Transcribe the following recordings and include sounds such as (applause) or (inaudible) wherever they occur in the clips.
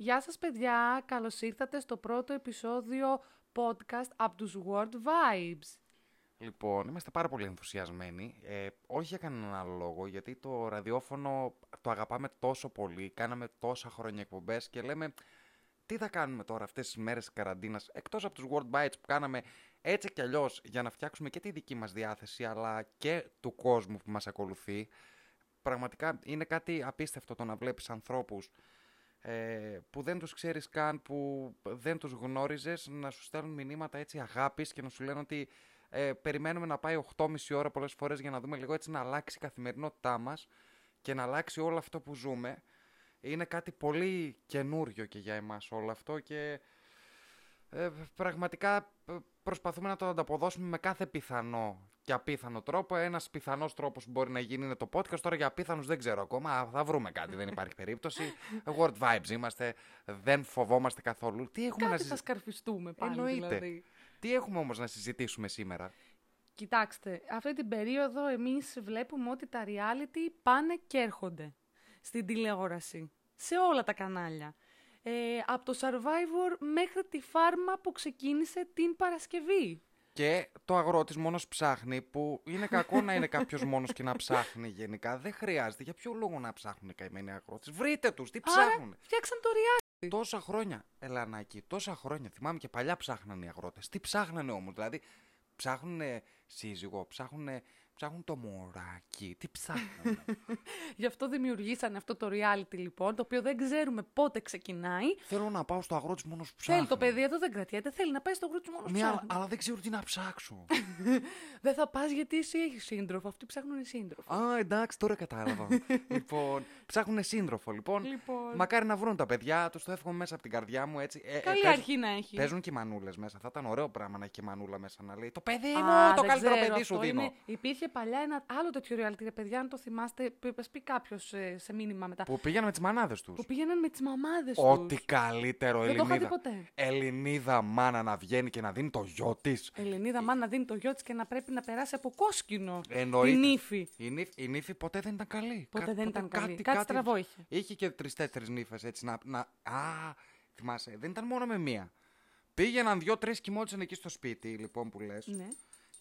Γεια σας παιδιά, καλώς ήρθατε στο πρώτο επεισόδιο podcast από τους World Vibes. Λοιπόν, είμαστε πάρα πολύ ενθουσιασμένοι. Ε, όχι για κανέναν άλλο λόγο, γιατί το ραδιόφωνο το αγαπάμε τόσο πολύ. Κάναμε τόσα χρόνια εκπομπές και λέμε τι θα κάνουμε τώρα αυτές τις μέρες της καραντίνας. Εκτός από τους World Bites που κάναμε έτσι κι αλλιώς για να φτιάξουμε και τη δική μας διάθεση, αλλά και του κόσμου που μας ακολουθεί. Πραγματικά είναι κάτι απίστευτο το να βλέπεις ανθρώπους ε, που δεν τους ξέρεις καν, που δεν τους γνώριζες, να σου στέλνουν μηνύματα έτσι αγάπης και να σου λένε ότι ε, περιμένουμε να πάει 8,5 ώρα πολλές φορές για να δούμε λίγο έτσι να αλλάξει η καθημερινότητά μας και να αλλάξει όλο αυτό που ζούμε. Είναι κάτι πολύ καινούριο και για εμάς όλο αυτό και ε, πραγματικά ε, προσπαθούμε να το ανταποδώσουμε με κάθε πιθανό και απίθανο τρόπο. Ένας πιθανός τρόπος που μπορεί να γίνει είναι το podcast. Τώρα για απίθανους δεν ξέρω ακόμα. Θα βρούμε κάτι, δεν υπάρχει περίπτωση. (laughs) Word vibes είμαστε. Δεν φοβόμαστε καθόλου. Τι έχουμε κάτι να συζητήσουμε. Θα σκαρφιστούμε πάλι. Εννοείται. Δηλαδή. Τι έχουμε όμως να συζητήσουμε σήμερα; Κοιτάξτε, αυτή την περίοδο εμείς βλέπουμε ότι τα reality πάνε και έρχονται στην τηλεόραση, σε όλα τα κανάλια. Ε, από το Survivor μέχρι τη φάρμα που ξεκίνησε την Παρασκευή. Και το αγρότη μόνος ψάχνει, που είναι κακό να είναι κάποιος μόνος και να ψάχνει γενικά. Δεν χρειάζεται. Για ποιο λόγο να ψάχνουν οι καημένοι αγρότες; Βρείτε τους, τι ψάχνουν. φτιάξαν το reality. Τόσα χρόνια, Ελανάκη, τόσα χρόνια. Θυμάμαι και παλιά ψάχνανε οι αγρότες. Τι ψάχνανε όμως, δηλαδή ψάχνουν σύζυγο, ψάχνουν Ψάχνουν το μωράκι. Τι ψάχνουν. (laughs) Γι' αυτό δημιουργήσανε αυτό το reality λοιπόν, το οποίο δεν ξέρουμε πότε ξεκινάει. Θέλω να πάω στο αγρότη μόνος που ψάχνει. Θέλει το παιδί εδώ δεν κρατιέται. Θέλει να πάει στο αγρότη μόνος που ναι, αλλά, αλλά δεν ξέρω τι να ψάξω. (laughs) δεν θα πας γιατί εσύ έχεις σύντροφο. Αυτοί ψάχνουν σύντροφο. Α, εντάξει, τώρα κατάλαβα. (laughs) λοιπόν, ψάχνουν σύντροφο λοιπόν. λοιπόν. Μακάρι να βρουν τα παιδιά τους, το εύχομαι μέσα από την καρδιά μου έτσι. Ε, ε Καλή ε, αρχή να έχεις. Παίζουν και μανούλες μέσα. Θα ήταν ωραίο πράγμα να έχει και μανούλα μέσα να λέει Το παιδί μου, το καλύτερο παιδί σου δίνω. Υπήρχε παλιά ένα άλλο τέτοιο reality, ρε παιδιά, αν το θυμάστε, πει κάποιος σε, σε μήνυμα μετά. Που πήγαιναν με τις μανάδες τους. Που πήγαιναν με τις μαμάδες τους. Ό,τι καλύτερο Δεν Ελληνίδα. Το ποτέ. Ελληνίδα μάνα να βγαίνει και να δίνει το γιο της. Ελληνίδα μάνα να δίνει το γιο της και να πρέπει να περάσει από κόσκινο. Εννοείται. Η νύφη. Η νύφη, η νύφη ποτέ δεν ήταν καλή. Ποτέ Κά, δεν ήταν καλή. Κάτι, κάτι, κάτι στραβό είχε. Είχε και τρει-τέσσερι νύφες έτσι να, να. Α, θυμάσαι, δεν ήταν μόνο με μία. Πήγαιναν δύο-τρει κοιμόντουσαν εκεί στο σπίτι, λοιπόν που λες. Ναι.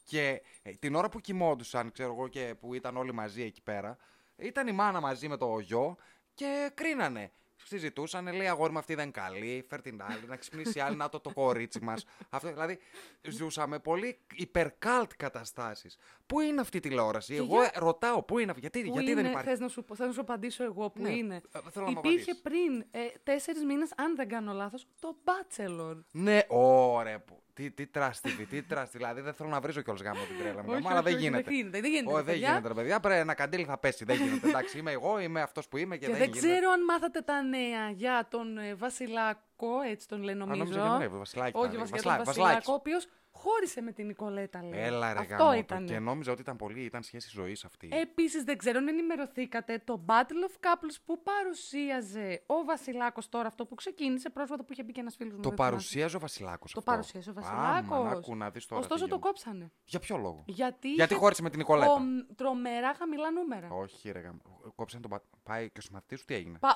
Και ε, την ώρα που κοιμόντουσαν, ξέρω εγώ, και που ήταν όλοι μαζί εκεί πέρα, ήταν η μάνα μαζί με το γιο και κρίνανε συζητούσαν, λέει αγόρι μου αυτή δεν είναι καλή, φέρ την άλλη, να ξυπνήσει άλλη, να το το κορίτσι μας. Δηλαδή, ζούσαμε πολύ υπερκάλτ καταστάσεις. Πού είναι αυτή η τηλεόραση, Εγώ για... ρωτάω, πού είναι, γιατί, πού γιατί είναι, δεν υπάρχει; Θες να σου, θα να σου απαντήσω εγώ, πού ναι, είναι. Ε, θέλω Υπήρχε πριν ε, τέσσερις μήνες, αν δεν κάνω λάθος, το Bachelor. Ναι, ωραία. Τι, τι τράστη, τι τράστη. Δηλαδή δεν θέλω να βρίζω κιόλας γάμο την τρέλα μου. Αλλά δεν γίνεται. Δεν γίνεται, δεν γίνεται. Όχι, δεν γίνεται, παιδιά. Πρέπει ένα καντήλι θα πέσει. Δεν γίνεται. Εντάξει, είμαι εγώ, είμαι αυτός που είμαι και, και δεν, δεν ξέρω αν μάθατε τα νέα για τον ε, Βασιλάκο, έτσι τον λένε νομίζω. Όχι, Βασιλάκο, τον Βασιλάκο, ο οποίος χώρισε με την Νικολέτα, λέει. Έλα, ρε, Αυτό ήταν. Και νόμιζα ότι ήταν πολύ, ήταν σχέση ζωής αυτή. Επίσης, δεν ξέρω αν ενημερωθήκατε το Battle of Couples που παρουσίαζε ο Βασιλάκος τώρα, αυτό που ξεκίνησε πρόσφατα που είχε μπει και ένας φίλος μου. Το παρουσίαζε ο Βασιλάκος. Το παρουσίαζε ο Βασιλάκος. Ωστόσο το κόψανε. Για ποιο λόγο; Γιατί, Γιατί χώρισε με την Νικολέτα; Ο, τρομερά χαμηλά νούμερα. Όχι, ρε, κόψανε τον. Πάει και ο συμμαθητής του τι έγινε; Πα,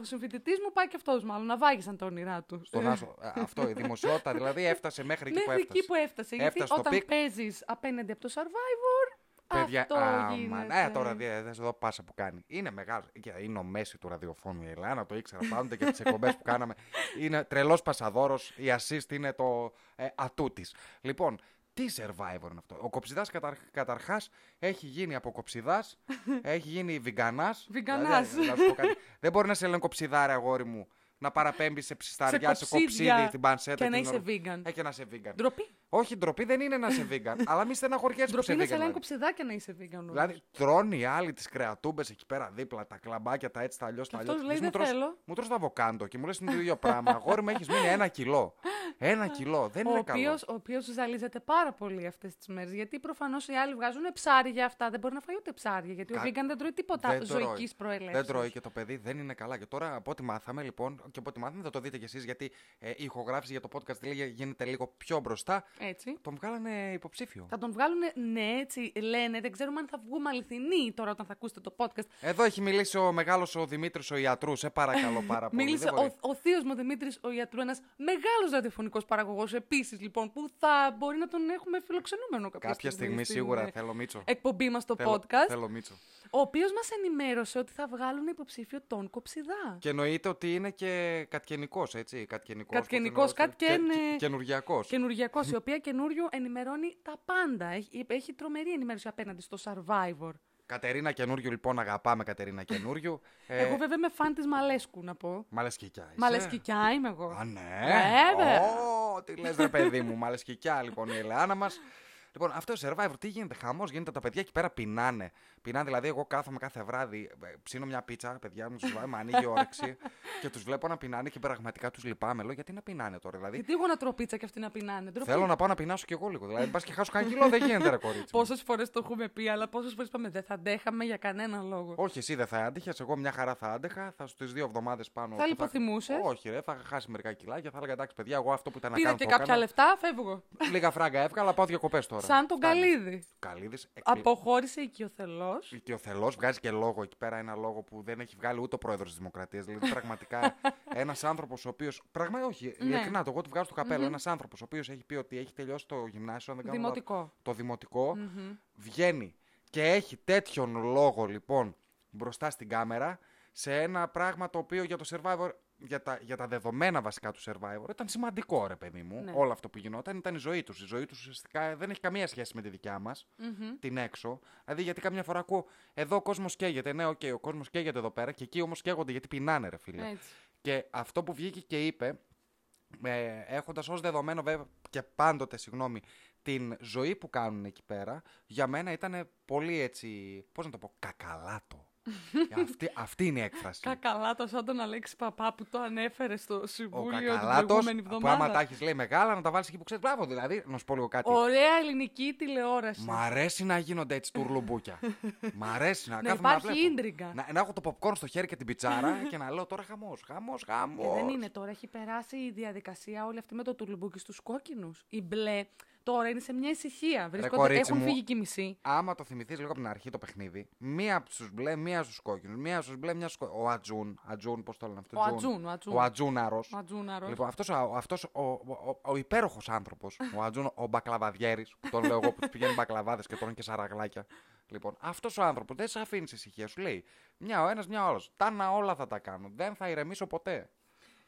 ο συμφοιτητής μου πάει και αυτός μάλλον. Να βάγισαν τα όνειρά του. Στον Άσο. αυτό, η δημοσιότητα δηλαδή έφτασε μέχρι εκεί που έφτασε. Εκεί που έφτασε. Γιατί όταν παίζεις απέναντι από το survivor. Παιδιά, αυτό α, γίνεται. Ε, τώρα δεν εδώ πάσα που κάνει. Είναι μεγάλο. Είναι ο Μέση του ραδιοφώνου η Ελλάδα, το ήξερα πάντοτε και τις εκπομπές που κάναμε. Είναι τρελός πασαδόρος. Η assist είναι το ε, ατού της. Λοιπόν, τι survivor είναι αυτό. Ο κοψιδάς καταρ, καταρχάς έχει γίνει από κοψιδάς, (laughs) έχει γίνει βιγκανάς. Βιγκανάς. Δηλαδή, δεν μπορεί να σε λένε κοψιδάρα, αγόρι μου να παραπέμπεις σε ψισταριά, σε, κοψίδι την πανσέτα. Και να είσαι vegan. Ε, και να είσαι vegan. Ντροπή. Όχι, ντροπή δεν είναι να είσαι vegan. (laughs) αλλά μη στεναχωριέσαι που είσαι vegan. Ντροπή να σε λένε και να είσαι vegan. Όμως. Δηλαδή, τρώνε οι άλλοι τις κρεατούμπες εκεί πέρα δίπλα, τα κλαμπάκια, τα έτσι, τα αλλιώς. Τα αλλιώς. λέει δεν μου θέλω. Μου τρως το αβοκάντο και μου λες είναι το ίδιο πράγμα. Αγόρι μου έχεις μείνει ένα κιλό. Ένα κιλό. Δεν είναι ο καλό. οποίος, ο οποίος ζαλίζεται πάρα πολύ αυτές τις μέρες. Γιατί προφανώς οι άλλοι βγάζουν ψάρια αυτά. Δεν μπορεί να φάει ούτε ψάρια. Γιατί Κα- ο vegan δεν τρώει τίποτα Δεν τρώει. ζωικής προελεύσεως. Δεν τρώει και το παιδί δεν είναι καλά. Και τώρα από ό,τι μάθαμε λοιπόν, και από ό,τι μάθαμε θα το δείτε κι εσείς, γιατί ε, η ηχογράφηση για το podcast λέει, γίνεται λίγο πιο μπροστά. Έτσι. Τον βγάλανε υποψήφιο. Θα τον βγάλουν, ναι, έτσι λένε. Δεν ξέρουμε αν θα βγούμε αληθινοί τώρα όταν θα ακούσετε το podcast. Εδώ έχει μιλήσει ο μεγάλος ο Δημήτρης ο ιατρούς. Σε παρακαλώ πάρα πολύ. Μίλησε Δεν μπορεί. ο, ο θείος μου Δημήτρης ο Ιατρού, ένας μεγάλος ραδιοφωνικός παραγωγός επίσης, λοιπόν, που θα μπορεί να τον έχουμε φιλοξενούμενο κάποια, Κάποια στιγμή στην, σίγουρα ε, θέλω Μίτσο. εκπομπή μας στο Θέλω- podcast. Θέλω Μίτσο. Ο οποίος μας ενημέρωσε ότι θα βγάλουν υποψήφιο τον Κοψιδά. Και εννοείται ότι είναι και κατκενικός, έτσι. Κατκενικός. Κατκενικός, κατκεν, ε, Καινουργιακός. Καινουργιακός, η οποία καινούριο ενημερώνει τα πάντα. Έχει, έχει τρομερή ενημέρωση απέναντι στο Survivor. Κατερίνα καινούριου, λοιπόν, αγαπάμε Κατερίνα καινούριου. (laughs) ε, Εγώ βέβαια είμαι φαν της Μαλέσκου, να πω. Μαλεσκικιά. είσαι. Μαλεσκικιά είμαι εγώ. Α, ναι. Βέβαια. Ω, τι λες ρε παιδί μου, μαλεσκικιά λοιπόν η Ελεάνα μας. Λοιπόν, αυτό το survivor, τι γίνεται, χαμός γίνεται, τα παιδιά εκεί πέρα πεινάνε. Πεινάνε, δηλαδή, εγώ κάθομαι κάθε βράδυ, ε, ψήνω μια πίτσα, παιδιά μου, survivor, με ανοίγει η όρεξη (laughs) και τους βλέπω να πεινάνε και πραγματικά τους λυπάμαι. Λέω, γιατί να πεινάνε τώρα, δηλαδή; Γιατί εγώ να τρώω πίτσα και αυτοί να πεινάνε; Ντροπή. Θέλω να πάω να πεινάσω κι εγώ λίγο. Δηλαδή, πα και χάσω κανένα κιλό, δεν γίνεται, ρε κορίτσι. μου. Πόσες φορές το έχουμε πει, αλλά πόσες φορές είπαμε δεν θα αντέχαμε για κανένα λόγο. Όχι, εσύ δεν θα άντεχες. Εγώ μια χαρά θα άντεχα. Θα στις δύο εβδομάδες πάνω. Θα που λιποθυμούσες; Όχι, ρε, θα είχα χάσει μερικά κιλά και θα έλεγα εντάξει, παιδιά, εγώ αυτό που ήταν να Πήρα κάνω. και το κάποια έκανα. λεφτά, φεύγω. Λίγα φράγκα έβγαλα, πάω διακοπές τώρα. Σαν τον Φτάνει. Καλίδη. Καλίδης, εκπλη- Αποχώρησε οικειοθελώ. Και ο Θελό βγάζει και λόγο εκεί πέρα, ένα λόγο που δεν έχει βγάλει ούτε ο πρόεδρος της Δημοκρατίας. Δηλαδή, πραγματικά (laughs) ένας άνθρωπος ο οποίο. Πραγματικά όχι, Ναι. ειλικρινά το εγώ του βγάζω το καπέλο. Ένας άνθρωπος ο οποίος έχει πει ότι έχει τελειώσει το γυμνάσιο, αν δεν κάνω λάθος, Δημοτικό. το δημοτικο βγαίνει και έχει τέτοιον λόγο λοιπόν μπροστά στην κάμερα σε ένα πράγμα το οποίο για το Survivor. Για τα, για τα δεδομένα βασικά του Survivor ήταν σημαντικό ρε παιδί μου. Ναι. Όλο αυτό που γινόταν ήταν η ζωή τους. Η ζωή τους ουσιαστικά δεν έχει καμία σχέση με τη δικιά μας Μμμ. την έξω. Δηλαδή, γιατί καμιά φορά ακούω εδώ ο κόσμος καίγεται. Ναι, οκ, ο κόσμος καίγεται εδώ πέρα και εκεί όμως καίγονται γιατί πεινάνε, ρε φίλε. Έτσι. Και αυτό που βγήκε και είπε, ε, έχοντας ως δεδομένο βέβαια και πάντοτε, συγγνώμη, την ζωή που κάνουν εκεί πέρα, για μένα ήταν πολύ έτσι. Πώς να το πω, κακαλάτο. Ε, αυτή, αυτή είναι η έκφραση. Κακαλάτος σαν τον Αλέξη Παπά που το ανέφερε στο Ο Συμβούλιο την κακαλάτος προηγούμενη που άμα εβδομάδα. τα έχεις λέει μεγάλα να τα βάλεις εκεί που ξέρεις. Μπράβο, δηλαδή, να σου πω λίγο κάτι. Ωραία ελληνική τηλεόραση. Μ' αρέσει να γίνονται έτσι τουρλουμπούκια. (laughs) Μ' αρέσει να Να κάθομαι να υπάρχει βλέπω. ίντριγκα. Να, να έχω το popcorn στο χέρι και την πιτσάρα (laughs) και να λέω τώρα χαμός, χαμός, χαμό. Ε, δεν είναι τώρα, έχει περάσει η διαδικασία όλη αυτή με το τουρλουμπούκι στους κόκκινους. Η μπλε τώρα είναι σε μια ησυχία. Βρίσκονται, κορίτσι έχουν μου. φύγει και οι μισοί. Άμα το θυμηθείς λίγο από την αρχή το παιχνίδι, μία στου μπλε, μία στους κόκκινους, μία στους μπλε, μία στους Ο Ατζούν, Ατζούν, πώς το λένε αυτό. Ο Ατζούν, ο Ατζούν. Ο Ατζούναρος. Ο Ατζούναρος. Λοιπόν, αυτός, ο, αυτός ο, ο, ο, ο υπέροχος άνθρωπος, ο Ατζούν, ο μπακλαβαδιέρης, που τον λέω εγώ που τους πηγαίνει μπακλαβάδες και τρώνε και σαραγλάκια. Λοιπόν, αυτός ο άνθρωπος δεν σε αφήνει σε ησυχία. Σου λέει μια ο ένας, μια ο άλλος. Τάνα όλα θα τα κάνω. Δεν θα ηρεμήσω ποτέ.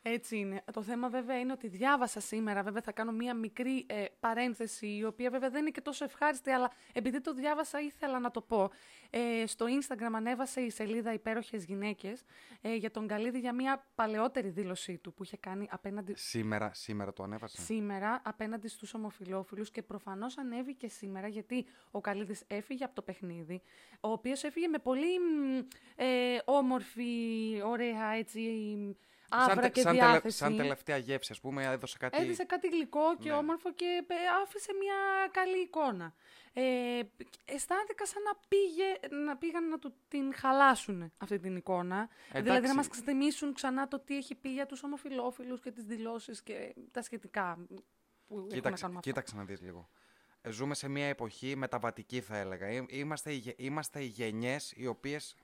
Έτσι είναι. Το θέμα βέβαια είναι ότι διάβασα σήμερα, βέβαια θα κάνω μία μικρή ε, παρένθεση, η οποία βέβαια δεν είναι και τόσο ευχάριστη, αλλά επειδή το διάβασα ήθελα να το πω. Ε, στο Instagram ανέβασε η σελίδα Υπέροχες Γυναίκες ε, για τον Καλίδη για μία παλαιότερη δήλωσή του που είχε κάνει απέναντι Σήμερα, σήμερα το ανέβασα. σήμερα απέναντι στους ομοφιλόφιλους και προφανώς ανέβηκε σήμερα γιατί ο Καλίδης έφυγε από το παιχνίδι, ο οποίος έφυγε με πολύ μ, ε, όμορφη, ωραία έτσι, άβρα τε- και σαν, τελε- διάθεση. σαν τελευταία γεύση, ας πούμε, έδωσε κάτι. Έδισε κάτι γλυκό και Ναι. όμορφο και ε, άφησε μια καλή εικόνα. Ε, αισθάνθηκα σαν να, πήγε, να πήγαν να του την χαλάσουν αυτή την εικόνα. Δηλαδή να Εντάξει. μας ξεθυμίσουν ξανά το τι έχει πει για τους ομοφιλόφιλους και τις δηλώσεις και τα σχετικά που έχουν να Κοίταξε, κάνουν με αυτό. κοίταξε να δεις λίγο. Ε, Ζούμε σε μια εποχή μεταβατική θα έλεγα. Ε, Είμαστε, οι γε- είμαστε οι γενιές οι οποίες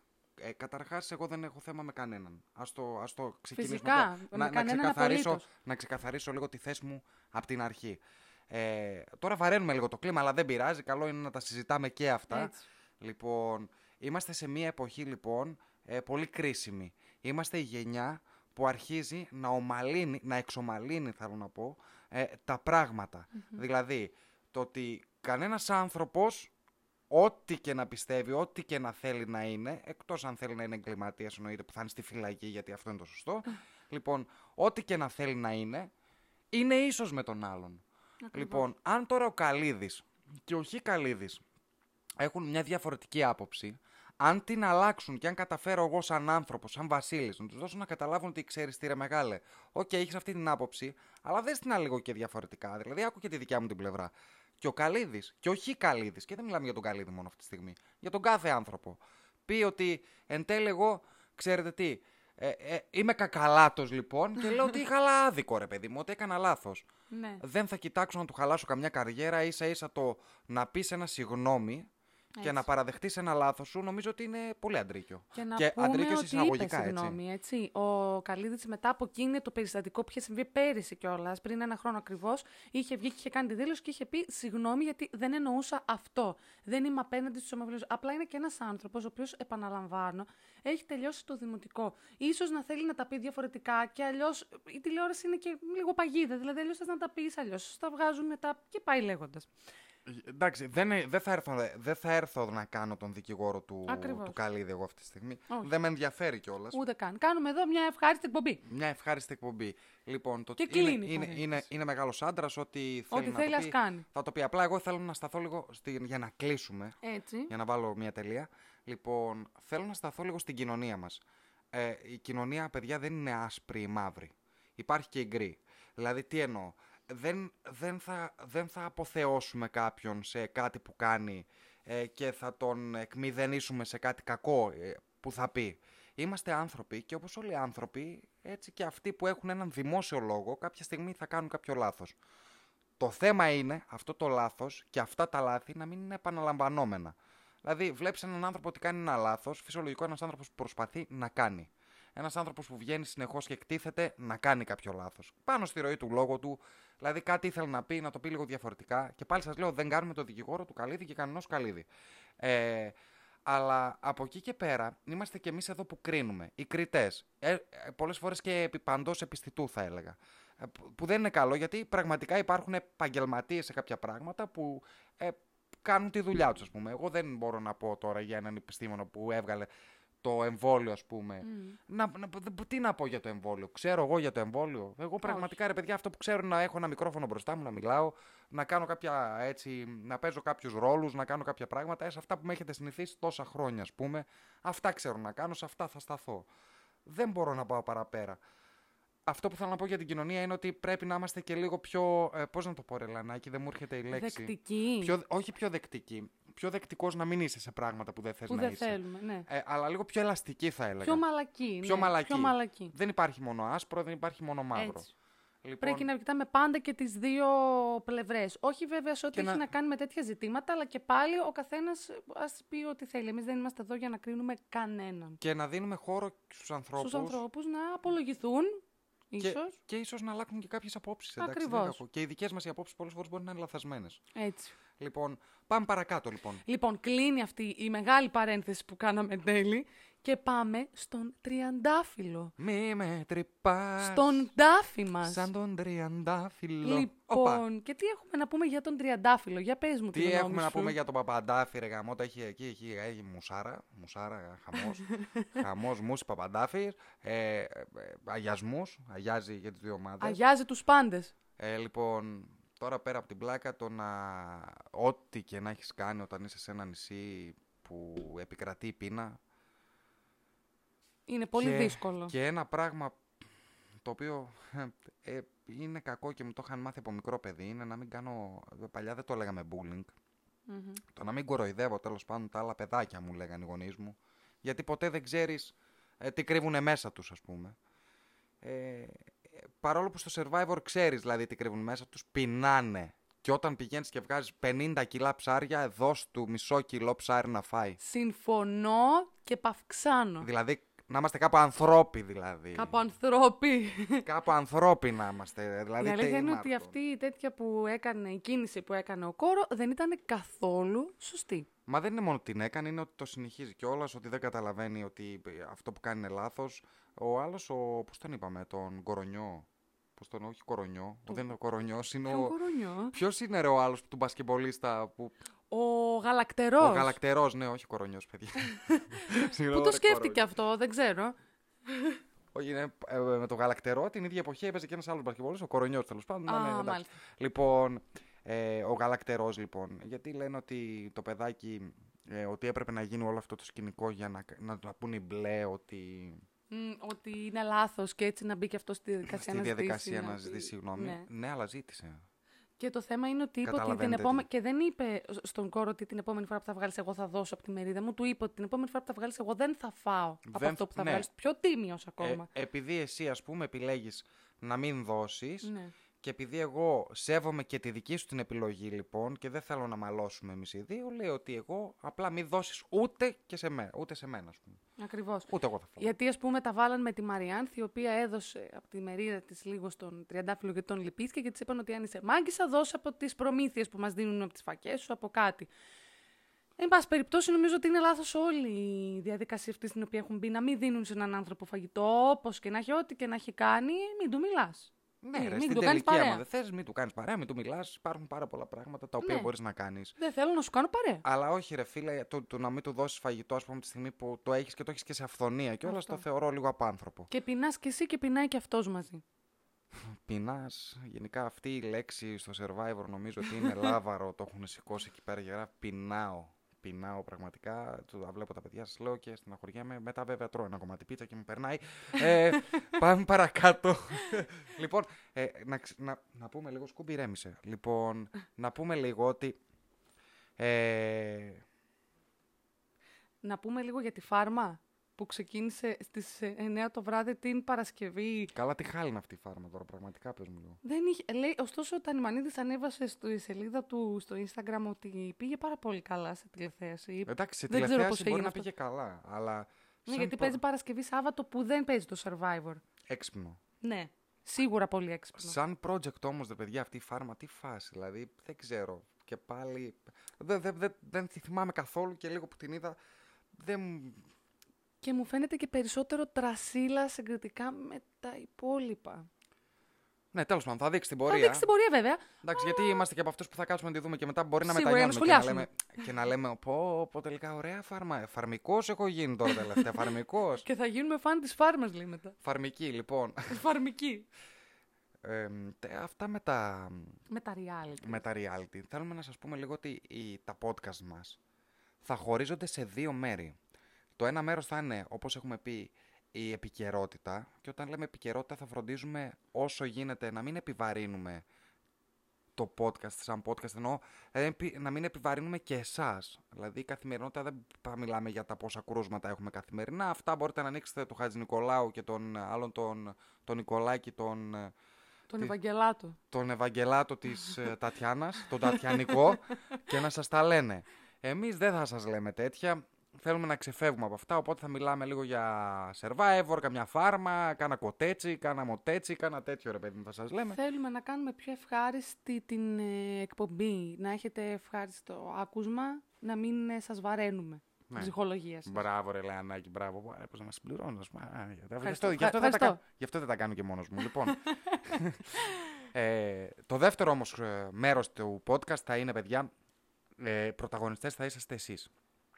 ε, καταρχάς εγώ δεν έχω θέμα με κανέναν. Ας το, ας το ξεκινήσουμε. Φυσικά, από- με να, να, κανέναν ξεκαθαρίσω, απολύτως. να ξεκαθαρίσω λίγο τη θέση μου από την αρχή. Ε, τώρα βαραίνουμε λίγο το κλίμα, αλλά δεν πειράζει. Καλό είναι να τα συζητάμε και αυτά. Έτσι. Λοιπόν, είμαστε σε μια εποχή λοιπόν ε, πολύ κρίσιμη. Είμαστε η γενιά που αρχίζει να ομαλύνει, να εξομαλύνει θέλω να πω, ε, τα πραγματα Δηλαδή, το ότι κανένας άνθρωπος, ό,τι και να πιστεύει, ό,τι και να θέλει να είναι, εκτός αν θέλει να είναι εγκληματίας εννοείται που θα είναι στη φυλακή γιατί αυτό είναι το σωστό, λοιπόν, ό,τι και να θέλει να είναι, είναι ίσος με τον άλλον. Λοιπόν, αν τώρα ο Καλίδης και ο Χ Καλίδης έχουν μια διαφορετική άποψη, αν την αλλάξουν και αν καταφέρω εγώ σαν άνθρωπος, σαν Βασίλης, να τους δώσω να καταλάβουν ότι ξέρεις τι ρε μεγάλε. OK, okay, έχεις αυτή την άποψη, αλλά δες την λίγο και διαφορετικά. Δηλαδή, άκου και τη δικιά μου την πλευρά. Και ο Καλίδης, και όχι Καλίδης, και δεν μιλάμε για τον Καλίδη μόνο αυτή τη στιγμή, για τον κάθε άνθρωπο. Πει ότι εν τέλει εγώ, ξέρετε τι, ε, ε, είμαι κακαλάτος λοιπόν και λέω ότι είχα άδικο ρε παιδί μου, ότι έκανα λάθος. Ναι. Δεν θα κοιτάξω να του χαλάσω καμιά καριέρα, ίσα ίσα το να πεις ένα συγγνώμη και να παραδεχτείς ένα λάθος σου, νομίζω ότι είναι πολύ αντρίκιο. Και να και πούμε αντρίκιο ότι εισαγωγικά, είπες, συγγνώμη, έτσι. Ο Καλίδης μετά από εκείνη το περιστατικό που είχε συμβεί πέρυσι κιόλας, πριν ένα χρόνο ακριβώς, είχε βγει και είχε κάνει τη δήλωση και είχε πει συγγνώμη γιατί δεν εννοούσα αυτό. Δεν είμαι απέναντι στους ομοφυλίου. Απλά είναι και ένας άνθρωπος, ο οποίος, επαναλαμβάνω, έχει τελειώσει το δημοτικό. σω να θέλει να τα πει διαφορετικά και αλλιώς η τηλεόραση είναι και λίγο παγίδα. Δηλαδή, αλλιώς θες να τα πεις, αλλιώς τα βγάζουν μετά και πάει λέγοντας. Εντάξει, δεν, δεν, θα έρθω, δεν θα έρθω να κάνω τον δικηγόρο του, του Καλίδη εγώ αυτή τη στιγμή. Δεν με ενδιαφέρει κιόλας. Ούτε καν. Κάνουμε εδώ μια ευχάριστη εκπομπή. Μια ευχάριστη εκπομπή. Λοιπόν, το και είναι, είναι, είναι, είναι μεγάλος άντρας, ό,τι θέλει, ό,τι θέλει να το πει, κάνει. Θα το πει. Απλά εγώ θέλω να σταθώ λίγο στη, για να κλείσουμε. Έτσι. Για να βάλω μια τελεία. Λοιπόν, θέλω να σταθώ λίγο στην κοινωνία μας. Ε, η κοινωνία, παιδιά, δεν είναι άσπρη ή μαύρη. Υπάρχει και η γκρι. Δηλαδή, τι εννοώ; Δεν, δεν, θα, δεν θα αποθεώσουμε κάποιον σε κάτι που κάνει ε, και θα τον εκμηδενήσουμε σε κάτι κακό ε, που θα πει. Είμαστε άνθρωποι και όπως όλοι οι άνθρωποι, έτσι και αυτοί που έχουν έναν δημόσιο λόγο, κάποια στιγμή θα κάνουν κάποιο λάθος. Το θέμα είναι αυτό το λάθος και αυτά τα λάθη να μην είναι επαναλαμβανόμενα. Δηλαδή, βλέπεις έναν άνθρωπο ότι κάνει ένα λάθος, φυσιολογικό ένας άνθρωπος που προσπαθεί να κάνει. Ένας άνθρωπος που βγαίνει συνεχώς και εκτίθεται να κάνει κάποιο λάθος. Πάνω στη ροή του λόγου του, Δηλαδή κάτι ήθελε να πει, να το πει λίγο διαφορετικά. Και πάλι σας λέω, δεν κάνουμε το δικηγόρο του Καλίδη και κανένα Καλίδη. Ε, αλλά από εκεί και πέρα είμαστε κι εμείς εδώ που κρίνουμε. Οι κριτές. Ε, ε, Πολλές φορές και επί παντός επιστητού θα έλεγα. Ε, που δεν είναι καλό γιατί πραγματικά υπάρχουν επαγγελματίες σε κάποια πράγματα που ε, κάνουν τη δουλειά τους, ας πούμε. Εγώ δεν μπορώ να πω τώρα για έναν επιστήμονα που έβγαλε το εμβόλιο, ας πούμε. Mm. Να, να, τι να πω για το εμβόλιο. Ξέρω εγώ για το εμβόλιο. Εγώ πραγματικά, ρε παιδιά, αυτό που ξέρω είναι να έχω ένα μικρόφωνο μπροστά μου, να μιλάω, να κάνω κάποια έτσι, να παίζω κάποιους ρόλους, να κάνω κάποια πράγματα. Ε, σε αυτά που με έχετε συνηθίσει τόσα χρόνια, ας πούμε. Αυτά ξέρω να κάνω, σε αυτά θα σταθώ. Δεν μπορώ να πάω παραπέρα. Αυτό που θέλω να πω για την κοινωνία είναι ότι πρέπει να είμαστε και λίγο πιο. Ε, Πώς να το πω, Ρελανάκη, δεν μου έρχεται η λέξη. Δεκτική. Πιο, όχι πιο δεκτική πιο δεκτικός να μην είσαι σε πράγματα που δεν θες να δεν είσαι. θέλουμε, ναι. Ε, αλλά λίγο πιο ελαστική θα έλεγα. Πιο μαλακή. Πιο, ναι, μαλακή. πιο μαλακή. Δεν υπάρχει μόνο άσπρο, δεν υπάρχει μόνο μαύρο. Έτσι. Λοιπόν... Πρέπει να κοιτάμε πάντα και τις δύο πλευρές. Όχι βέβαια σε ό,τι έχει να... να... κάνει με τέτοια ζητήματα, αλλά και πάλι ο καθένας ας πει ό,τι θέλει. Εμείς δεν είμαστε εδώ για να κρίνουμε κανέναν. Και να δίνουμε χώρο στους ανθρώπους. Στους ανθρώπους να απολογηθούν Ίσως. Και, και ίσως να αλλάξουν και κάποιες απόψεις. Ακριβώς. Και οι δικές μας απόψεις πολλές φορές μπορεί να είναι λαθασμένες. Έτσι. Λοιπόν, πάμε παρακάτω λοιπόν. Λοιπόν, κλείνει αυτή η μεγάλη παρένθεση που κάναμε εν τέλει και πάμε στον τριαντάφυλλο. Μη με τρυπάς. Στον τάφι μας. Σαν τον τριαντάφυλλο. Λοιπόν, και τι έχουμε να πούμε για τον τριαντάφυλλο; Για πες μου τι έχουμε να πούμε για τον παπαντάφι, ρε γαμώτα. Έχει εκεί, εκεί, έχει μουσάρα. Μουσάρα, χαμός. (laughs) χαμός, μουσι, παπαντάφι. Ε, ε, αγιασμούς. Αγιάζει για τις δύο ομάδες. Αγιάζει τους πάντες. Ε, λοιπόν, τώρα πέρα από την πλάκα, το να... Ό,τι και να έχεις κάνει όταν είσαι σε ένα νησί που επικρατεί η πείνα, είναι πολύ δύσκολο. Και ένα πράγμα το οποίο ε, είναι κακό και μου το είχαν μάθει από μικρό παιδί είναι να μην κάνω. Παλιά δεν το λέγαμε bullying. Το να μην κοροϊδεύω τέλος πάντων τα άλλα παιδάκια μου, λέγανε οι γονείς μου. Γιατί ποτέ δεν ξέρεις ε, τι κρύβουν μέσα τους, ας πούμε. Ε, παρόλο που στο survivor ξέρεις δηλαδή τι κρύβουν μέσα τους, πεινάνε. Και όταν πηγαίνεις και βγάζεις 50 κιλά ψάρια, δώσ' του μισό κιλό ψάρι να φάει. Συμφωνώ και παυξάνω. Δηλαδή να είμαστε κάπου ανθρώποι δηλαδή. Κάπου ανθρώποι. (laughs) κάπου ανθρώποι να είμαστε. Δηλαδή, η αλήθεια είναι ότι αυτή η τέτοια που έκανε, η κίνηση που έκανε ο Κόρο δεν ήταν καθόλου σωστή. Μα δεν είναι μόνο ότι την έκανε, είναι ότι το συνεχίζει κιόλας, ότι δεν καταλαβαίνει ότι αυτό που κάνει είναι λάθος. Ο άλλος, ο, πώς τον είπαμε, τον Κορονιό. Πώς τον όχι Κορονιό. Το... Δεν είναι ο Κορονιός, είναι ο. Ποιος είναι ρε, ο άλλος του μπασκεμπολίστα που. Ο γαλακτερός. Ο γαλακτερός, ναι, όχι κορονιός, παιδιά. (laughs) Πού το σκέφτηκε αυτό, δεν ξέρω. Όχι, είναι, ε, με το γαλακτερό την ίδια εποχή έπαιζε και ένας άλλος μπασκεμπολί, ο κορονιός τέλος πάντων. Α, Λοιπόν, ε, ο γαλακτερός λοιπόν. Γιατί λένε ότι το παιδάκι ε, ότι έπρεπε να γίνει όλο αυτό το σκηνικό για να, να, να πούνε οι μπλε ότι Μ, ότι είναι λάθος και έτσι να μπει και αυτός στη διαδικασία στη να ζητήσει, διαδικασία να να πει- ζητήσει συγγνώμη. Ναι. Ναι. αλλά ζήτησε. Και το θέμα είναι ότι είπε ότι την Καταλαβαίνετε επόμενη. τι. Και δεν είπε στον κόρο ότι την επόμενη φορά που θα βγάλεις, εγώ θα δώσω από τη μερίδα μου. Του είπε ότι την επόμενη φορά που θα βγάλεις, εγώ δεν θα φάω από Δεν- αυτό που θα ναι. βγάλεις. Πιο τίμιος ακόμα. Ε, επειδή εσύ, ας πούμε, επιλέγεις να μην δώσεις ναι. Και επειδή εγώ σέβομαι και τη δική σου την επιλογή, λοιπόν, και δεν θέλω να μαλώσουμε εμείς οι δύο, λέω ότι εγώ απλά μην δώσεις ούτε και σε μένα, ούτε σε μένα, ας πούμε. Ακριβώς. Ούτε εγώ θα φάω. Γιατί, ας πούμε, τα βάλαν με τη Μαριάνθη, η οποία έδωσε από τη μερίδα της λίγο στον Τριαντάφυλλο γιατί τον λυπήθηκε και της είπαν ότι αν είσαι μάγκησα, δώσε από τις προμήθειες που μας δίνουν από τις φακές σου, από κάτι. Εν πάση περιπτώσει, νομίζω ότι είναι λάθος όλη η διαδικασία αυτή στην οποία έχουν μπει να μην δίνουν σε έναν άνθρωπο φαγητό, όπως και να έχει, ό,τι και να έχει κάνει, μην του μιλάς. Ναι, Μην- ρε, μην στην του κάνεις τελική, άμα παρέα. δεν θες, μην του κάνεις παρέα, μην του μιλάς. Υπάρχουν πάρα πολλά πράγματα τα οποία Ναι. μπορείς να κάνεις. Δεν θέλω να σου κάνω παρέα. Αλλά όχι, ρε φίλε, το, το να μην του δώσεις φαγητό, ας πούμε, τη στιγμή που το έχεις και το έχεις και σε αυθονία και όλα Αυτό. το θεωρώ λίγο απάνθρωπο. Και πεινάς κι εσύ και πεινάει κι αυτός μαζί. Πεινάς, γενικά αυτή η λέξη στο Survivor νομίζω ότι είναι (laughs) λάβαρο, το έχουν σηκώσει εκεί πέρα και γράφει πεινάω. Πεινάω πραγματικά, το τα βλέπω τα παιδιά σας λέω και στεναχωριέμαι. Μετά βέβαια τρώω ένα κομμάτι πίτσα και μου περνάει. Ε, (laughs) πάμε παρακάτω. (laughs) λοιπόν, ε, να, ξ- να, να πούμε λίγο, σκούμπι ρέμισε. Λοιπόν, να πούμε λίγο ότι ε, Να πούμε λίγο για τη φάρμα που ξεκίνησε στις ε, 9 το βράδυ την Παρασκευή. καλά τι χάλινα αυτή η φάρμα τώρα, πραγματικά πες μου λίγο. Δεν είχε, λέει, ωστόσο, ο Τανιμανίδης ανέβασε στη σελίδα του στο Instagram ότι πήγε πάρα πολύ καλά σε τηλεθέαση. Εντάξει, σε Δεν ξέρω τηλεθέαση πώς μπορεί έγινε να αυτό. πήγε καλά, αλλά Ναι, σαν γιατί προ- παίζει Παρασκευή Σάββατο που δεν παίζει το Survivor. έξυπνο. Ναι, σίγουρα πολύ έξυπνο. Σαν project όμως, δε παιδιά, αυτή η φάρμα, τι φάση, δηλαδή, δεν ξέρω. Και πάλι, δεν, δεν, δεν, δεν τη θυμάμαι καθόλου και λίγο που την είδα, δεν μου... Και μου φαίνεται και περισσότερο τρασίλα συγκριτικά με τα υπόλοιπα. Ναι, τέλος πάντων, θα δείξει την Θα πορεία. δείξει την πορεία βέβαια. Εντάξει, γιατί είμαστε και από αυτούς που θα κάτσουμε να τη δούμε και μετά μπορεί να Σίγουρα, για να μετανιώνουμε και να, λέμε, σχολιάσουμε. και να λέμε, πω, πω, τελικά ωραία φάρμα, ε, φαρμικός έχω γίνει τώρα τελευταία, (laughs) φαρμικός. Και θα γίνουμε φαν της φάρμας λέει μετά. Φαρμική, λοιπόν. (laughs) Φαρμική. Ε, τε- αυτά με τα, με τα reality. με τα reality. Θέλουμε να σας πούμε λίγο ότι οι, τα podcast μας θα χωρίζονται σε δύο μέρη. Το ένα μέρος θα είναι, όπως έχουμε πει, η επικαιρότητα και όταν λέμε επικαιρότητα θα φροντίζουμε όσο γίνεται να μην επιβαρύνουμε το podcast σαν podcast εννοώ ε, επι- να μην επιβαρύνουμε και εσάς. Δηλαδή η καθημερινότητα δεν θα μιλάμε για τα πόσα κρούσματα έχουμε καθημερινά. Αυτά μπορείτε να ανοίξετε του Χατζη Νικολάου και τον άλλον τον, τον Νικολάκη τον, ε, Τον τι- Ευαγγελάτο. τον Ευαγγελάτο της ε, Τατιάνας, τον Τατιανικό (laughs) και να σας τα λένε. Εμείς δεν θα σας λέμε τέτοια. Θέλουμε να ξεφεύγουμε από αυτά, οπότε θα μιλάμε λίγο για survivor, καμιά φάρμα, κάνα κοτέτσι, κάνα μοτέτσι, κάνα τέτοιο ρε παιδί μου θα σας λέμε. Θέλουμε να κάνουμε πιο ευχάριστη την ε, εκπομπή. Να έχετε ευχάριστο άκουσμα, να μην ε, σας βαραίνουμε. Ναι. Ψυχολογία σας. Μπράβο ρε Λεανάκη, μπράβο. Ε, Πώς να μας συμπληρώνεις. ας, α, Γι' αυτό, Ευχαριστώ, γι' αυτό δεν τα, ευχαριστώ. κα- γι' αυτό δεν τα κάνω και μόνος μου. Λοιπόν, (laughs) ε, το δεύτερο όμως ε, μέρος του podcast θα είναι, παιδιά, ε, πρωταγωνιστές θα είσαστε εσείς.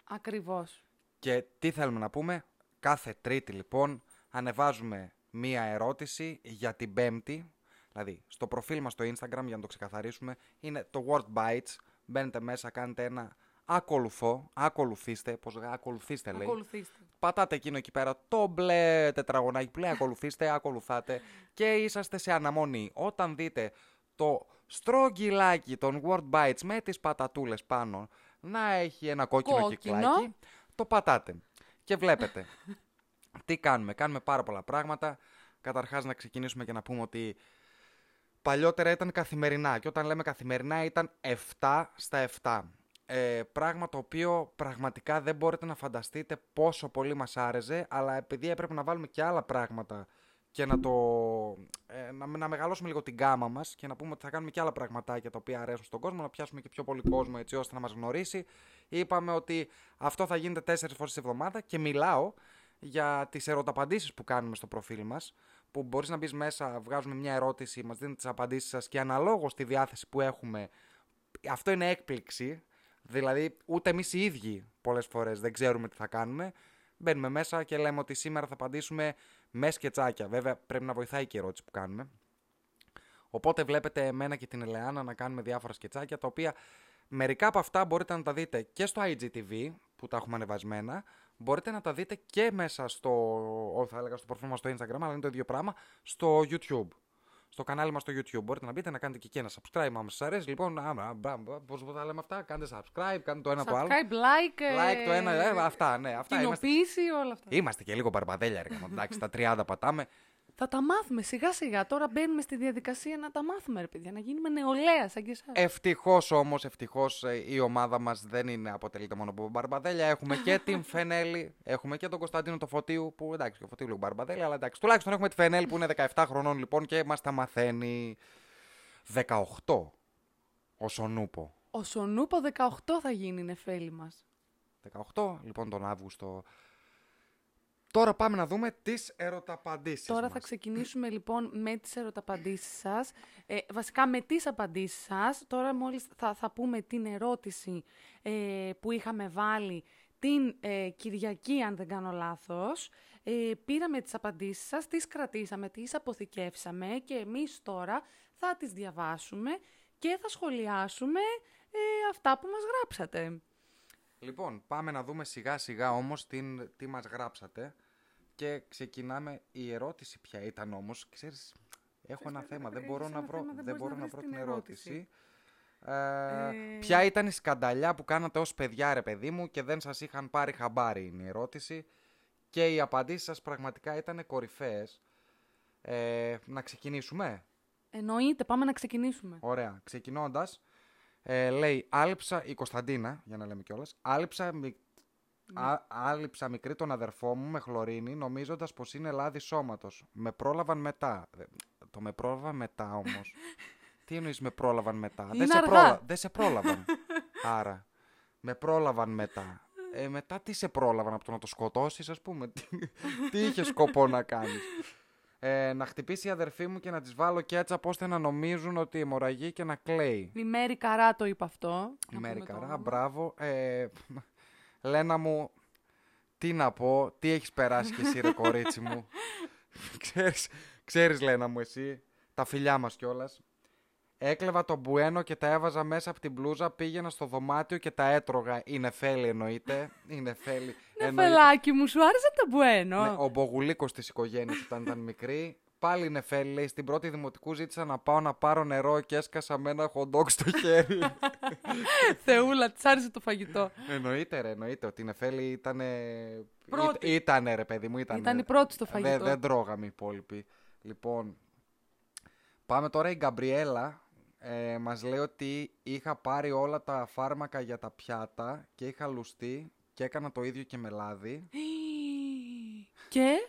Ακριβώς. Και τι θέλουμε να πούμε, κάθε τρίτη λοιπόν ανεβάζουμε μία ερώτηση για την πέμπτη, δηλαδή στο προφίλ μας στο Instagram για να το ξεκαθαρίσουμε, είναι το Word Bites, μπαίνετε μέσα, κάνετε ένα ακολουθώ, ακολουθήστε, πώς γα- ακολουθήστε λέει, Ακολουθήστε. πατάτε εκείνο εκεί πέρα το μπλε τετραγωνάκι που λέει ακολουθήστε, ακολουθάτε και είσαστε σε αναμονή. Όταν δείτε το στρογγυλάκι των Word Bites με τις πατατούλες πάνω να έχει ένα κόκκινο, Κόκκινο. κυκλάκι, το πατάτε. Και βλέπετε. (laughs) Τι κάνουμε. Κάνουμε πάρα πολλά πράγματα. Καταρχάς να ξεκινήσουμε και να πούμε ότι παλιότερα ήταν καθημερινά και όταν λέμε καθημερινά ήταν 7 στα 7. Ε, πράγμα το οποίο πραγματικά δεν μπορείτε να φανταστείτε πόσο πολύ μας άρεσε, αλλά επειδή έπρεπε να βάλουμε και άλλα πράγματα και να το ε, να, να μεγαλώσουμε λίγο την γάμα μας και να πούμε ότι θα κάνουμε και άλλα πραγματάκια τα οποία αρέσουν στον κόσμο, να πιάσουμε και πιο πολύ κόσμο έτσι ώστε να μας γνωρίσει. Είπαμε ότι αυτό θα γίνεται τέσσερις φορές τη εβδομάδα και μιλάω για τις ερωταπαντήσεις που κάνουμε στο προφίλ μας που μπορείς να μπεις μέσα, βγάζουμε μια ερώτηση, μας δίνετε τις απαντήσεις σας και αναλόγως στη διάθεση που έχουμε αυτό είναι έκπληξη. Δηλαδή, ούτε εμείς οι ίδιοι πολλές φορές δεν ξέρουμε τι θα κάνουμε. Μπαίνουμε μέσα και λέμε ότι σήμερα θα απαντήσουμε με σκετσάκια. Βέβαια, πρέπει να βοηθάει και η ερώτηση που κάνουμε. Οπότε βλέπετε εμένα και την Ελεάνα να κάνουμε διάφορα σκετσάκια τα οποία Μερικά από αυτά μπορείτε να τα δείτε και στο IGTV που τα έχουμε ανεβασμένα. Μπορείτε να τα δείτε και μέσα στο, ό, θα έλεγα στο προφίλ μας στο Instagram, αλλά είναι το ίδιο πράγμα, στο YouTube. Στο κανάλι μας στο YouTube. Μπορείτε να μπείτε να κάνετε και εκεί ένα subscribe, άμα σας αρέσει. Λοιπόν, πώς τα λέμε αυτά, κάντε subscribe, κάντε το ένα το άλλο. Subscribe, like, Like το ένα, ε, αυτά, ναι, αυτά είμαστε. κοινοποίηση, όλα αυτά. Είμαστε και λίγο μπαρμπαδέλια, ρε, γαμώ, εντάξει, τα 30 πατάμε. Θα τα μάθουμε σιγά σιγά. Τώρα μπαίνουμε στη διαδικασία να τα μάθουμε, ρε παιδιά, να γίνουμε νεολαία σαν και εσάς. Ευτυχώς όμως, ευτυχώς η ομάδα μας δεν είναι αποτελείται μόνο από μπαρμπαδέλια. Έχουμε και την (laughs) Φενέλη, έχουμε και τον Κωνσταντίνο το Φωτίου, που εντάξει, και ο Φωτίου λίγο μπαρμπαδέλια, αλλά εντάξει. Τουλάχιστον έχουμε τη Φενέλη που είναι 17 χρονών λοιπόν και μας τα μαθαίνει 18. Ο Σονούπο. Ο Σονούπο 18 θα γίνει η νεφέλη μας. 18, λοιπόν τον Αύγουστο. Τώρα πάμε να δούμε τις ερωταπαντήσεις Τώρα μας. θα ξεκινήσουμε λοιπόν με τις ερωταπαντήσεις σας. Ε, βασικά με τις απαντήσεις σας. Τώρα μόλις θα, θα πούμε την ερώτηση ε, που είχαμε βάλει την ε, Κυριακή, αν δεν κάνω λάθος. Ε, πήραμε τις απαντήσεις σας, τις κρατήσαμε, τις αποθηκεύσαμε και εμείς τώρα θα τις διαβάσουμε και θα σχολιάσουμε ε, αυτά που μας γράψατε. Λοιπόν, πάμε να δούμε σιγά σιγά όμως την, τι μας γράψατε και ξεκινάμε. Η ερώτηση ποια ήταν όμως, ξέρεις, έχω ένα κάτι, θέμα, ρε, δεν μπορώ έχεις να ένα βρω, θέμα, δεν δεν μπορείς μπορώ να να βρεις βρω την την ερώτηση. ερώτηση. Ε, Ε, Ποια ήταν η σκανταλιά που κάνατε ως παιδιά ρε παιδί μου και δεν σας είχαν πάρει χαμπάρι είναι η ερώτηση και οι απαντήσεις σας πραγματικά ήταν κορυφαίες. Ε, να ξεκινήσουμε; Εννοείται, πάμε να ξεκινήσουμε. Ωραία. Ξεκινώντας, ε, λέει Άλυψα η Κωνσταντίνα, για να λέμε κιόλας. Άλυψα, μι... Α, άλυψα μικρή τον αδερφό μου με χλωρίνη, νομίζοντας πως είναι λάδι σώματος. Με πρόλαβαν μετά. Ε, Το με πρόλαβαν μετά όμως. (laughs) Τι εννοείς με πρόλαβαν μετά; Είναι Δεν σε, αργά. πρόλα... Δεν σε πρόλαβαν. Άρα. Με πρόλαβαν μετά. Ε, μετά τι σε πρόλαβαν από το να το σκοτώσεις, ας πούμε; Τι, τι είχες σκοπό να κάνεις; Ε, να χτυπήσει η αδερφή μου και να της βάλω κέτσαπ ώστε να νομίζουν ότι αιμορραγεί και να κλαίει. Η Μέρη Καρά το είπε αυτό. Η Να Μέρη πούμε το Καρά, όνομα. μπράβο. Ε, Λένα μου, τι να πω, τι έχεις περάσει κι εσύ ρε κορίτσι μου. (laughs) ξέρεις, ξέρεις Λένα μου εσύ, τα φιλιά μας κιόλας. Έκλεβα το μπουένο και τα έβαζα μέσα από την μπλούζα, πήγαινα στο δωμάτιο και τα έτρωγα. Είναι φέλη εννοείται. Είναι φέλη. Ναι, φελάκι μου, σου άρεσε το μπουένο; Ναι, ο Μπογουλίκος της οικογένειας όταν ήταν μικρή. Πάλι νεφέλη, λέει, στην πρώτη δημοτικού ζήτησα να πάω να πάρω νερό και έσκασα με ένα χοντόκ στο χέρι. (laughs) Θεούλα, της άρεσε το φαγητό. εννοείται ρε, εννοείται ότι η νεφέλη ήταν... Πρώτη. Ήτανε ρε παιδί μου, ήτανε. Ήταν η πρώτη στο Δεν, φαγητό. δεν τρώγαμε οι υπόλοιποι. Λοιπόν, πάμε τώρα η Γκαμπριέλα. Ε, μας λέει ότι είχα πάρει όλα τα φάρμακα για τα πιάτα και είχα λουστεί και έκανα το ίδιο και με λάδι. (gasps) Και;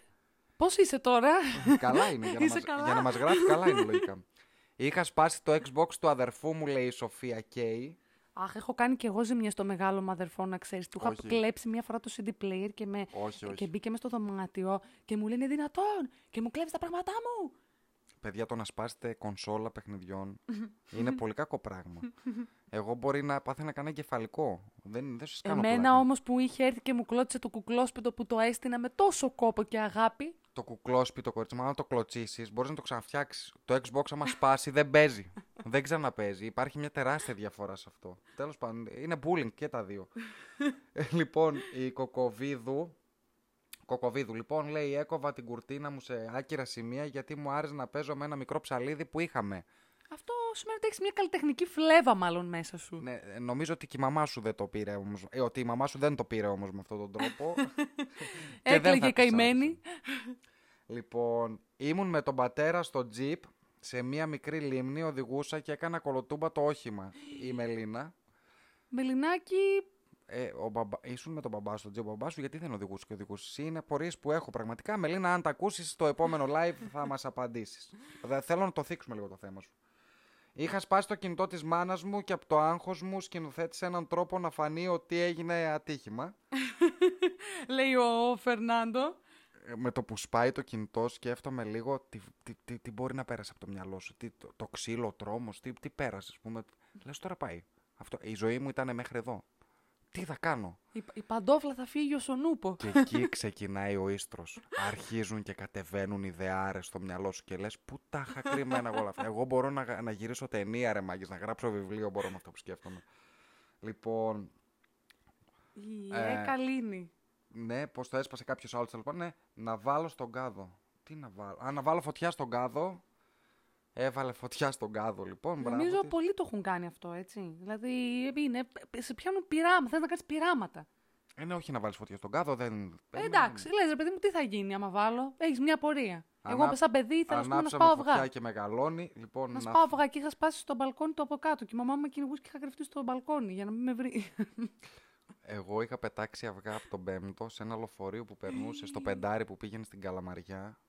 Πώς είσαι τώρα; καλά είναι, για να, Είσαι μας, καλά; για να μας γράφει καλά είναι λογικά. Είχα σπάσει το Xbox του αδερφού μου, λέει η Σοφία Κέι. Αχ, έχω κάνει και εγώ ζημιά στο μεγάλο μου αδερφό, να ξέρεις. Του είχα Όχι. κλέψει μία φορά το CD player και, με... Όχι, όχι. και μπήκε μες στο δωμάτιο και μου λένε δυνατόν και μου κλέβει τα πράγματά μου. Παιδιά, το να σπάσετε κονσόλα παιχνιδιών είναι πολύ κακό πράγμα. Εγώ μπορεί να πάθαινα κανένα εγκεφαλικό. Δεν, δεν σας κάνω Εμένα πλάκα. όμως που είχε έρθει και μου κλώτησε το κουκλόσπιτο που το έστεινα με τόσο κόπο και αγάπη. Το κουκλόσπι, το κορίτσι μου, αν το κλωτσίσεις, μπορείς να το ξαναφτιάξεις. Το Xbox, άμα σπάσει, δεν παίζει. (laughs) δεν ξαναπαίζει. Υπάρχει μια τεράστια διαφορά σε αυτό. Τέλος πάντων, είναι bullying και τα δύο. (laughs) Ε, λοιπόν, η Κοκοβίδου. Κοκοβίδου, λοιπόν, λέει: Έκοβα την κουρτίνα μου σε άκυρα σημεία γιατί μου άρεσε να παίζω με ένα μικρό ψαλίδι που είχαμε. Αυτό σημαίνει ότι έχεις μια καλλιτεχνική φλέβα, μάλλον μέσα σου. Ναι, ε, νομίζω ότι και η μαμά σου δεν το πήρε όμως. Ε, ότι η μαμά σου δεν το πήρε όμως με αυτόν τον τρόπο. (laughs) Και δεν Έκλαιγε θα η της καημένη. Λοιπόν, ήμουν με τον πατέρα στο τζιπ σε μία μικρή λίμνη, οδηγούσα και έκανα κολοτούμπα το όχημα. Η Μελίνα. Μελινάκι, Ε, ο μπαμπα... Ήσουν με τον μπαμπά στο τζιπ, ο μπαμπά σου γιατί δεν οδηγούσε και οδηγούσες. Είναι απορίες που έχω πραγματικά. Μελίνα, αν τα ακούσεις στο επόμενο live θα μας απαντήσεις. Θέλω να το θίξουμε λίγο το θέμα σου. Είχα σπάσει το κινητό της μάνας μου και από το άγχος μου σκηνοθέτησε έναν τρόπο να φανεί ότι έγινε ατύχημα. (laughs) λέει ο Φερνάντο. Ε, με το που σπάει το κινητό σκέφτομαι λίγο τι, τι, τι, τι μπορεί να πέρασε από το μυαλό σου. Τι, το, το ξύλο, ο τρόμος, τι, τι πέρασες, ας πούμε. Λες τώρα πάει. Αυτό, η ζωή μου ήταν μέχρι εδώ. Τι θα κάνω; Η, η παντόφλα θα φύγει ο Σονούπο. Και (laughs) εκεί ξεκινάει ο ίστρος. Αρχίζουν και κατεβαίνουν ιδεάρες στο μυαλό σου και λες πού τα είχα κρυμμένα εγώ όλα αυτά; Εγώ μπορώ να, να γυρίσω ταινία ρε μάγκες, να γράψω βιβλίο μπορώ με αυτό που σκέφτομαι. Λοιπόν, Η Ε, Εκαλίνη. ναι, πώς το έσπασε κάποιος άλλος. Λοιπόν, ναι, να βάλω στον κάδο. Τι να βάλω; Α, να βάλω φωτιά στον κάδο. Έβαλε φωτιά στον κάδο, λοιπόν. μπράβο Νομίζω της. πολλοί το έχουν κάνει αυτό, έτσι. Δηλαδή, είναι, σε πιάνουν πειράματα. Θες να κάνεις πειράματα. Ε, ναι, όχι να βάλεις φωτιά στον κάδο, δεν. Ε, εντάξει, λες ρε παιδί μου, τι θα γίνει άμα βάλω; Έχεις μια πορεία. Εγώ Ανά- σαν παιδί ήθελα ας πούμε, να Ανάψαμε σπάω φωτιά αυγά. και μεγαλώνει. Λοιπόν, Να σπάω αυγά και είχα σπάσει στο μπαλκόνι του από κάτω. Και η μαμά μου με κυνηγούσε και είχα κρυφτεί στο μπαλκόνι για να μην με βρει. Εγώ είχα πετάξει αυγά από τον Πέμπτο σε ένα λεωφορείο που περνούσε στο πεντάρι που πήγαινε στην Καλαμαριά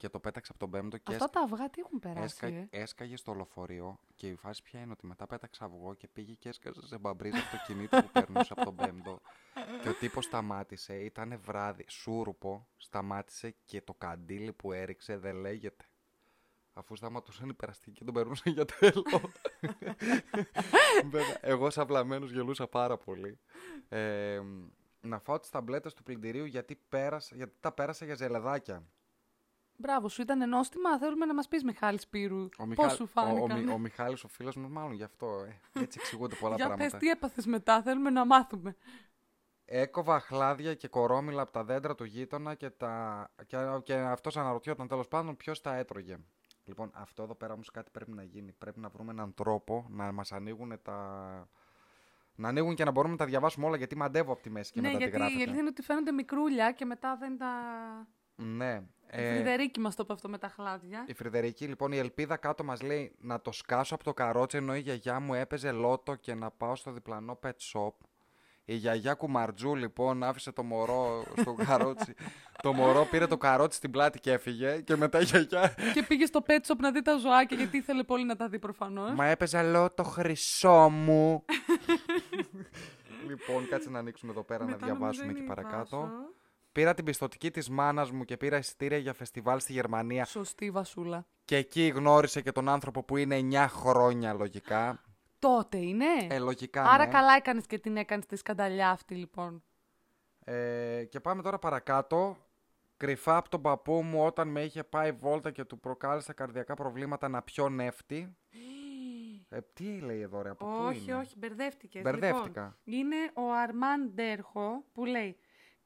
και το πέταξα από τον Πέμπτο και Αυτά τα αυγά τι έχουν περάσει; έσκα... ε; έσκαγε στο λεωφορείο και η φάση πια είναι ότι μετά πέταξα αυγό και πήγε και έσκαζε σε μπαμπρίζα αυτοκινήτου που περνούσε από τον Πέμπτο και ο τύπος σταμάτησε, ήταν βράδυ, σούρουπο, σταμάτησε και το καντήλι που έριξε δεν λέγεται. Αφού σταματούσαν οι περαστικοί και τον περνούσαν για τέλο. (laughs) Βέβαια, Εγώ σαν βλαμμένος γελούσα πάρα πολύ. Ε, να φάω τις ταμπλέτες του πλυντηρίου γιατί, πέρασα, γιατί τα πέρασα για ζελεδάκια. Μπράβο, σου ήταν νόστιμα. Θέλουμε να μας πεις Μιχάλη Σπύρου. Ο, Πώς Μιχάλ- σου ο, φάνηκαν; ο, Μι- ο Μιχάλης ο φίλος μου, μάλλον γι' αυτό. Ε, έτσι εξηγούνται πολλά (laughs) Για πράγματα. πες τι έπαθες μετά, θέλουμε να μάθουμε. Έκοβα αχλάδια και κορόμιλα από τα δέντρα του γείτονα και, τα... και, και αυτός αναρωτιόταν τέλος πάντων ποιος τα έτρωγε. Λοιπόν, αυτό εδώ πέρα όμως κάτι πρέπει να γίνει. Πρέπει να βρούμε έναν τρόπο να μας ανοίγουν τα... Να ανοίγουν και να μπορούμε να τα διαβάσουμε όλα γιατί μαντεύω από τη μέση και ναι, μετά τη γιατί η γράφετε. αλήθεια είναι ότι φαίνονται μικρούλια και μετά δεν τα. Ναι. Η Ε, Φρυδερίκη μας το είπε αυτό με τα χλάδια. η Φρυδερική, λοιπόν, η Ελπίδα κάτω μας λέει να το σκάσω από το καρότσι ενώ η γιαγιά μου έπαιζε λότο και να πάω στο διπλανό pet shop. Η γιαγιά κουμαρτζού λοιπόν άφησε το μωρό στο (laughs) καρότσι. το μωρό πήρε το καρότσι στην πλάτη και έφυγε και μετά η γιαγιά... και πήγε στο pet shop να δει τα ζωάκια γιατί ήθελε πολύ να τα δει προφανώς. Μα έπαιζε λότο χρυσό μου. (laughs) λοιπόν, κάτσε να ανοίξουμε εδώ πέρα να διαβάσουμε και παρακάτω. Πήρα την πιστοτική της μάνας μου και πήρα εισιτήρια για φεστιβάλ στη Γερμανία Σωστή βασούλα. και εκεί γνώρισε και τον άνθρωπο που είναι 9 χρόνια λογικά. Τότε είναι; Ε, λογικά, Άρα ναι. καλά έκανες και την έκανες τη σκανταλιά αυτή λοιπόν. Ε, και πάμε τώρα παρακάτω. Κρυφά από τον παππού μου όταν με είχε πάει βόλτα και του προκάλεσα καρδιακά προβλήματα να πιω νεύτη. Ε, τι λέει εδώ ρε, από πού όχι, είναι; όχι, μπερδεύτηκες. Μπερδεύτηκα. είναι ο Αρμάν Ντέρχο που λέει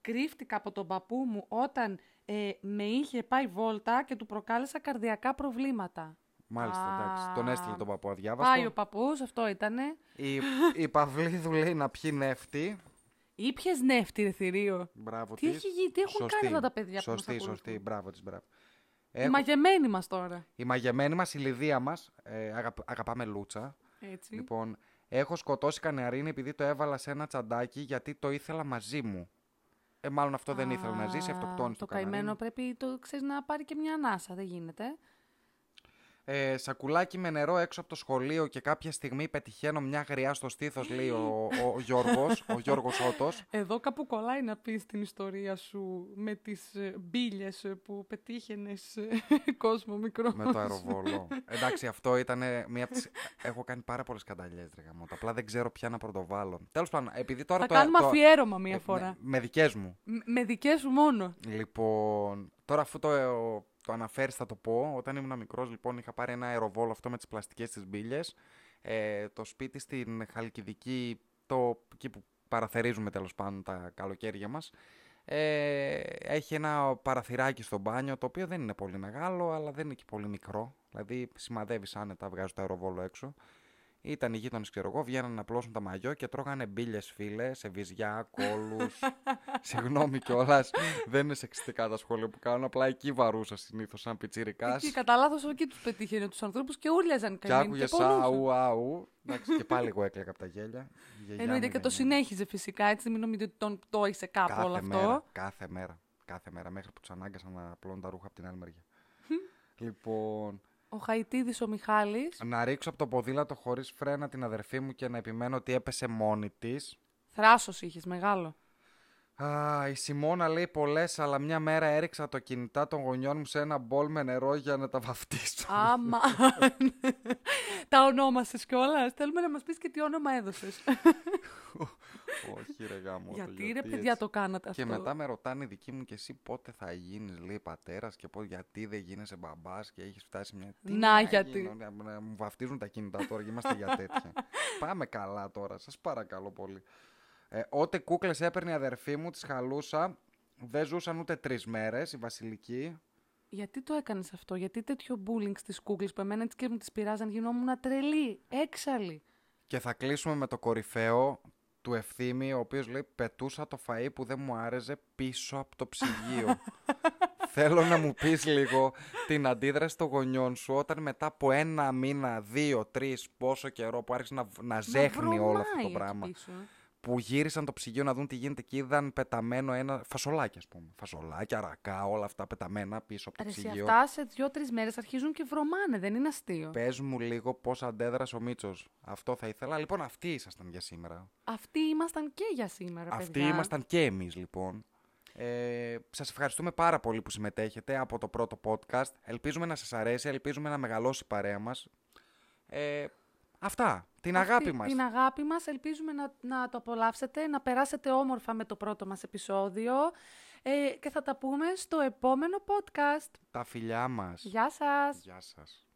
Κρύφτηκα από τον παππού μου όταν ε, με είχε πάει βόλτα και του προκάλεσα καρδιακά προβλήματα. Μάλιστα, Α. εντάξει. Τον έστειλε τον παππού Πάει αδιάβαστο. ο παππούς, αυτό ήτανε. Η, η Παυλίδου λέει να πιει νεύτη. Ήπιες νεύτη, ρε θηρίο. Μπράβο Τι της. έχει γίνει, τι έχουν Σωστή. κάνει αυτά τα παιδιά που μας Σωστή, ακολουθούν; σωστή. Μπράβο της, μπράβο. Οι Έχω- μαγεμένοι μας τώρα. Η μαγεμένη μας, η Λιδία μας, ε, αγαπ- αγαπάμε λούτσα. Έτσι. Λοιπόν, έχω σκοτώσει κανεαρίνη επειδή το έβαλα σε ένα τσαντάκι γιατί το ήθελα μαζί μου. Ε, μάλλον αυτό δεν ήθελε να ζήσει, Α, αυτοκτόνησε Το το καναρίνι. καημένο πρέπει το, ξέρεις, να πάρει και μια ανάσα, δεν γίνεται. Ε, σακουλάκι με νερό έξω από το σχολείο και κάποια στιγμή πετυχαίνω μια γριά στο στήθος, λέει ο, ο, ο Γιώργος, ο Γιώργος Ότος. Εδώ κάπου κολλάει να πεις την ιστορία σου με τις ε, μπίλιες ε, που πετύχαινες ε, (laughs) κόσμο μικρός. με το αεροβόλο. Εντάξει, αυτό ήταν μία από τις... Έχω κάνει πάρα πολλές σκανταλιές, ρε γαμώτα. Απλά δεν ξέρω ποια να πρωτοβάλω. Τέλος πάντων, επειδή τώρα Θα το... κάνουμε το- αφιέρωμα μία ε, φορά. Με, με δικές μου. Με, με δικές σου μόνο. Λοιπόν, τώρα αφού το, το αναφέρεις θα το πω. Όταν ήμουν μικρός, λοιπόν, είχα πάρει ένα αεροβόλο αυτό με τις πλαστικές της μπύλιες. Ε, το σπίτι στην Χαλκιδική, το, εκεί που παραθερίζουμε τέλος πάντων τα καλοκαίρια μας. Ε, έχει ένα παραθυράκι στο μπάνιο, το οποίο δεν είναι πολύ μεγάλο, αλλά δεν είναι και πολύ μικρό. Δηλαδή, σημαδεύεις άνετα, βγάζεις το αεροβόλο έξω. Ήταν οι γείτονες, ξέρω εγώ, βγαίνανε να πλώσουν τα μαγιό και τρώγανε μπύλε φίλε, σε βυζιά, κόλους. (laughs) Συγγνώμη κιόλας. δεν είναι σεξιστικά τα σχόλια που κάνω. Απλά εκεί βαρούσα συνήθως σαν πιτσίρικα. Εκεί κατά λάθος εκεί τους πετύχαινε τους ανθρώπους και ούρλιαζαν Και καημένοι. άκουγες πολλούσαν. αου, αου. Εντάξει, και πάλι εγώ έκλαιγα από τα γέλια. Η γιαγιά Εννοείται μου και το δεν- συνέχιζε φυσικά, έτσι μην νομίζετε ότι τον πτώησε κάπου κάθε όλο μέρα, αυτό. Κάθε μέρα. Κάθε μέρα. Μέχρι που τους ανάγκασαν να πλώνουν τα ρούχα από την άλλη μεριά. λοιπόν, Ο Χαϊτίδης ο Μιχάλης, να ρίξω από το ποδήλατο χωρίς φρένα την αδερφή μου και να επιμένω ότι έπεσε μόνη της. θράσος είχες μεγάλο. Α, η Σιμώνα λέει πολλές, αλλά μια μέρα έριξα το κινητά των γονιών μου σε ένα μπολ με νερό για να τα βαφτίσω. Άμα. (laughs) τα ονόμασες κιόλας. Θέλουμε να μας πεις και τι όνομα έδωσες. (laughs) Όχι, ρε γάμο. γιατί ρε παιδιά το κάνατε αυτό; Και μετά με ρωτάνε οι δικοί μου και εσύ πότε θα γίνεις, λέει πατέρας και πώς, γιατί δεν γίνεσαι μπαμπάς και έχεις φτάσει μια. Τι Να, γιατί. γίνω, να, να μου βαφτίζουν τα κινητά τώρα και είμαστε για τέτοια. (laughs) Πάμε καλά τώρα, σας παρακαλώ πολύ. Ε, ότε κούκλες έπαιρνε η αδερφή μου, τη χαλούσα. Δεν ζούσαν ούτε τρεις μέρες η Βασιλική. Γιατί το έκανες αυτό, γιατί τέτοιο bullying στις κούκλες που εμένα έτσι και μου τις πειράζαν, γινόμουν τρελή, έξαλλη. Και θα κλείσουμε με το κορυφαίο του ευθύμη, ο οποίος λέει πετούσα το φαΐ που δεν μου άρεσε πίσω από το ψυγείο. (laughs) Θέλω να μου πεις λίγο την αντίδραση των γονιών σου όταν μετά από ένα μήνα, δύο, τρεις, πόσο καιρό που άρχισε να, να ζέχνει όλο αυτό το βρωμάει πράγμα. εκεί πίσω. Που γύρισαν το ψυγείο να δουν τι γίνεται και είδαν πεταμένο ένα φασολάκι, ας πούμε. Φασολάκια, ρακά, όλα αυτά πεταμένα πίσω από το Ρε, σε ψυγείο. αυτά σε δύο-τρεις μέρες αρχίζουν και βρωμάνε, δεν είναι αστείο. Πες μου λίγο πώς αντέδρασε ο Μίτσος. Αυτό θα ήθελα. Λοιπόν, αυτοί ήσασταν για σήμερα. Αυτοί ήμασταν και για σήμερα, Αυτοί παιδιά. ήμασταν και εμείς λοιπόν. Ε, σας ευχαριστούμε πάρα πολύ που συμμετέχετε από το πρώτο podcast. Ελπίζουμε να σας αρέσει, ελπίζουμε να μεγαλώσει η παρέα μας. Ε, αυτά, την Αυτή- αγάπη μας. Την αγάπη μας, ελπίζουμε να, να το απολαύσετε, να περάσετε όμορφα με το πρώτο μας επεισόδιο ε, και θα τα πούμε στο επόμενο podcast. Τα φιλιά μας. Γεια σας! Γεια σας.